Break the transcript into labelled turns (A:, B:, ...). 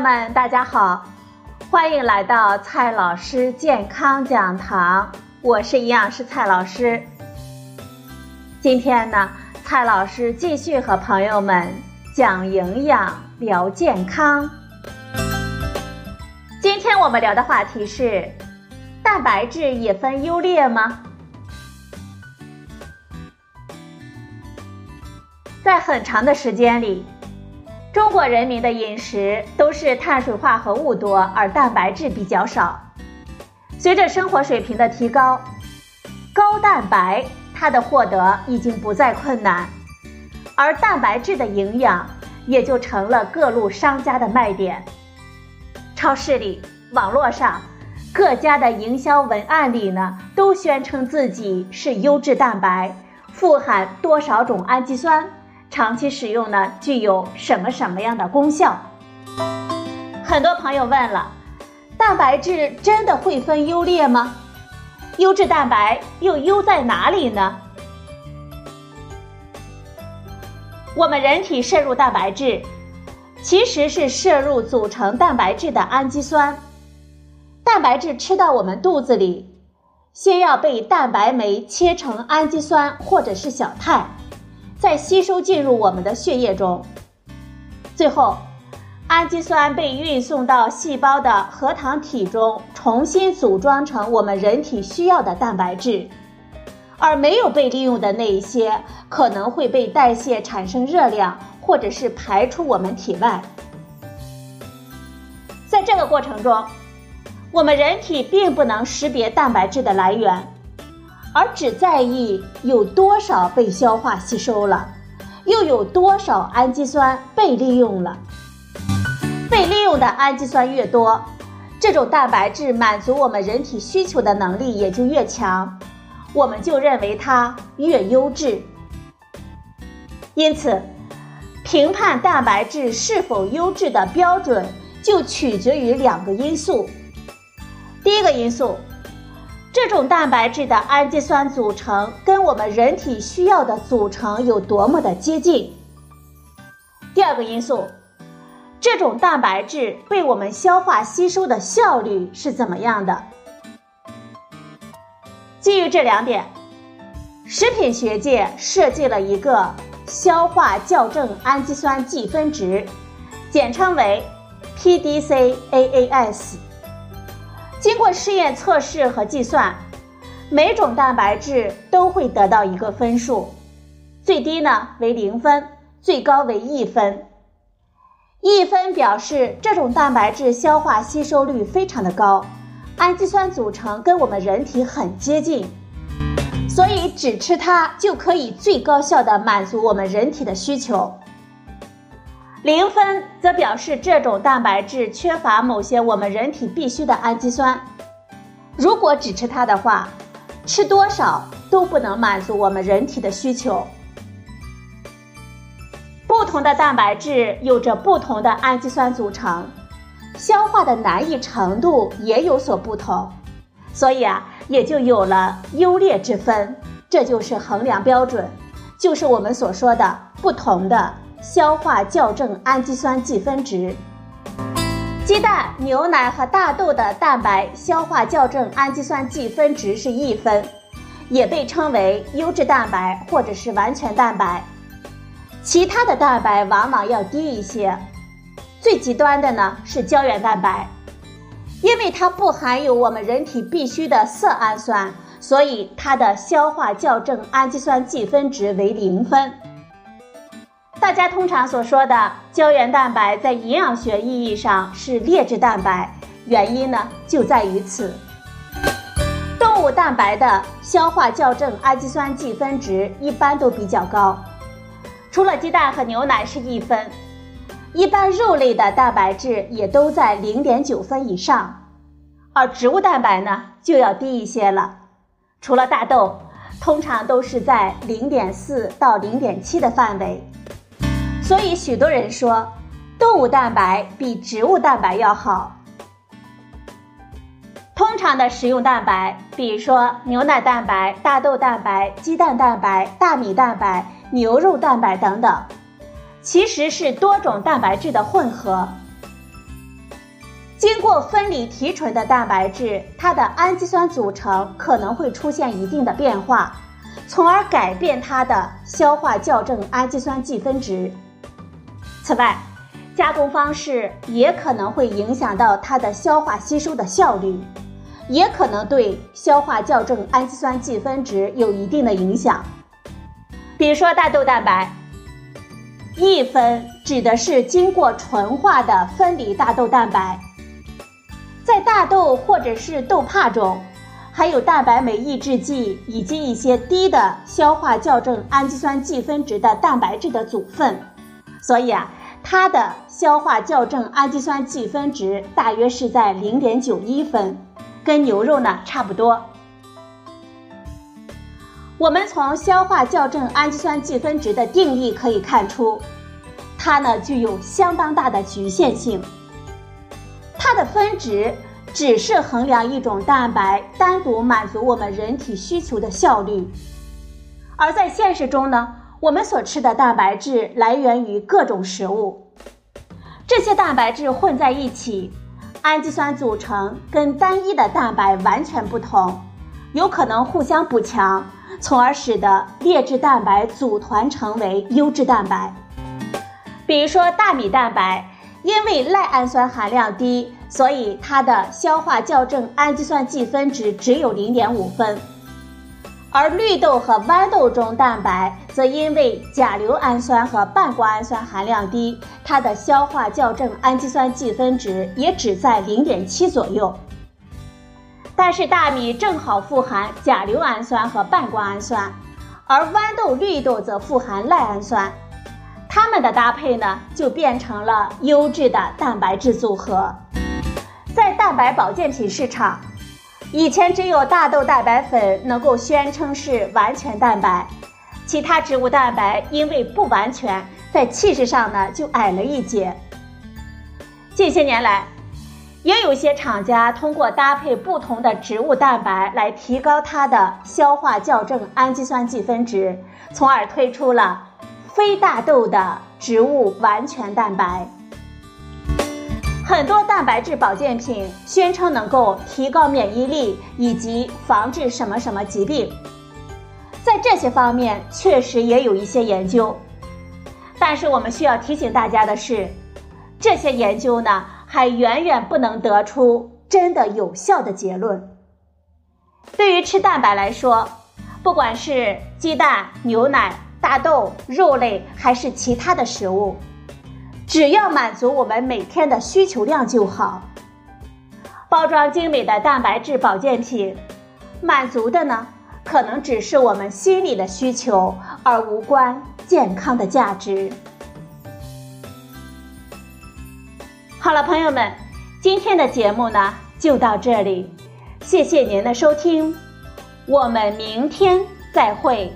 A: 友们，大家好，欢迎来到蔡老师健康讲堂，我是营养师蔡老师。今天呢，蔡老师继续和朋友们讲营养、聊健康。今天我们聊的话题是：蛋白质也分优劣吗？在很长的时间里。中国人民的饮食都是碳水化合物多，而蛋白质比较少。随着生活水平的提高，高蛋白它的获得已经不再困难，而蛋白质的营养也就成了各路商家的卖点。超市里、网络上，各家的营销文案里呢，都宣称自己是优质蛋白，富含多少种氨基酸。长期使用呢，具有什么什么样的功效？很多朋友问了，蛋白质真的会分优劣吗？优质蛋白又优在哪里呢？我们人体摄入蛋白质，其实是摄入组成蛋白质的氨基酸。蛋白质吃到我们肚子里，先要被蛋白酶切成氨基酸或者是小肽。再吸收进入我们的血液中，最后，氨基酸被运送到细胞的核糖体中，重新组装成我们人体需要的蛋白质，而没有被利用的那一些，可能会被代谢产生热量，或者是排出我们体外。在这个过程中，我们人体并不能识别蛋白质的来源。而只在意有多少被消化吸收了，又有多少氨基酸被利用了。被利用的氨基酸越多，这种蛋白质满足我们人体需求的能力也就越强，我们就认为它越优质。因此，评判蛋白质是否优质的标准就取决于两个因素。第一个因素。这种蛋白质的氨基酸组成跟我们人体需要的组成有多么的接近？第二个因素，这种蛋白质被我们消化吸收的效率是怎么样的？基于这两点，食品学界设计了一个消化校正氨基酸计分值，简称为 PDCAAS。经过试验测试和计算，每种蛋白质都会得到一个分数，最低呢为零分，最高为一分。一分表示这种蛋白质消化吸收率非常的高，氨基酸组成跟我们人体很接近，所以只吃它就可以最高效的满足我们人体的需求。零分则表示这种蛋白质缺乏某些我们人体必需的氨基酸。如果只吃它的话，吃多少都不能满足我们人体的需求。不同的蛋白质有着不同的氨基酸组成，消化的难易程度也有所不同，所以啊，也就有了优劣之分。这就是衡量标准，就是我们所说的不同的。消化校正氨基酸计分值，鸡蛋、牛奶和大豆的蛋白消化校正氨基酸计分值是一分，也被称为优质蛋白或者是完全蛋白。其他的蛋白往往要低一些，最极端的呢是胶原蛋白，因为它不含有我们人体必需的色氨酸，所以它的消化校正氨基酸计分值为零分。大家通常所说的胶原蛋白，在营养学意义上是劣质蛋白，原因呢就在于此。动物蛋白的消化校正氨基酸计分值一般都比较高，除了鸡蛋和牛奶是一分，一般肉类的蛋白质也都在零点九分以上，而植物蛋白呢就要低一些了，除了大豆，通常都是在零点四到零点七的范围。所以，许多人说，动物蛋白比植物蛋白要好。通常的食用蛋白，比如说牛奶蛋白、大豆蛋白、鸡蛋蛋白、大米蛋白、牛肉蛋白等等，其实是多种蛋白质的混合。经过分离提纯的蛋白质，它的氨基酸组成可能会出现一定的变化，从而改变它的消化校正氨基酸计分值。此外，加工方式也可能会影响到它的消化吸收的效率，也可能对消化校正氨基酸计分值有一定的影响。比如说大豆蛋白，一分指的是经过纯化的分离大豆蛋白，在大豆或者是豆粕中，含有蛋白酶抑制剂以及一些低的消化校正氨基酸计分值的蛋白质的组分，所以啊。它的消化校正氨基酸计分值大约是在零点九一分，跟牛肉呢差不多。我们从消化校正氨基酸计分值的定义可以看出，它呢具有相当大的局限性。它的分值只是衡量一种蛋白单独满足我们人体需求的效率，而在现实中呢。我们所吃的蛋白质来源于各种食物，这些蛋白质混在一起，氨基酸组成跟单一的蛋白完全不同，有可能互相补强，从而使得劣质蛋白组团成为优质蛋白。比如说大米蛋白，因为赖氨酸含量低，所以它的消化校正氨基酸计分值只有零点五分。而绿豆和豌豆中蛋白则因为甲硫氨酸和半胱氨酸含量低，它的消化校正氨基酸计分值也只在零点七左右。但是大米正好富含甲硫氨酸和半胱氨酸，而豌豆、绿豆则富含赖氨酸，它们的搭配呢就变成了优质的蛋白质组合。在蛋白保健品市场。以前只有大豆蛋白粉能够宣称是完全蛋白，其他植物蛋白因为不完全，在气势上呢就矮了一截。近些年来，也有些厂家通过搭配不同的植物蛋白来提高它的消化校正氨基酸计分值，从而推出了非大豆的植物完全蛋白。很多蛋白质保健品宣称能够提高免疫力以及防治什么什么疾病，在这些方面确实也有一些研究，但是我们需要提醒大家的是，这些研究呢还远远不能得出真的有效的结论。对于吃蛋白来说，不管是鸡蛋、牛奶、大豆、肉类还是其他的食物。只要满足我们每天的需求量就好。包装精美的蛋白质保健品，满足的呢，可能只是我们心理的需求，而无关健康的价值。好了，朋友们，今天的节目呢就到这里，谢谢您的收听，我们明天再会。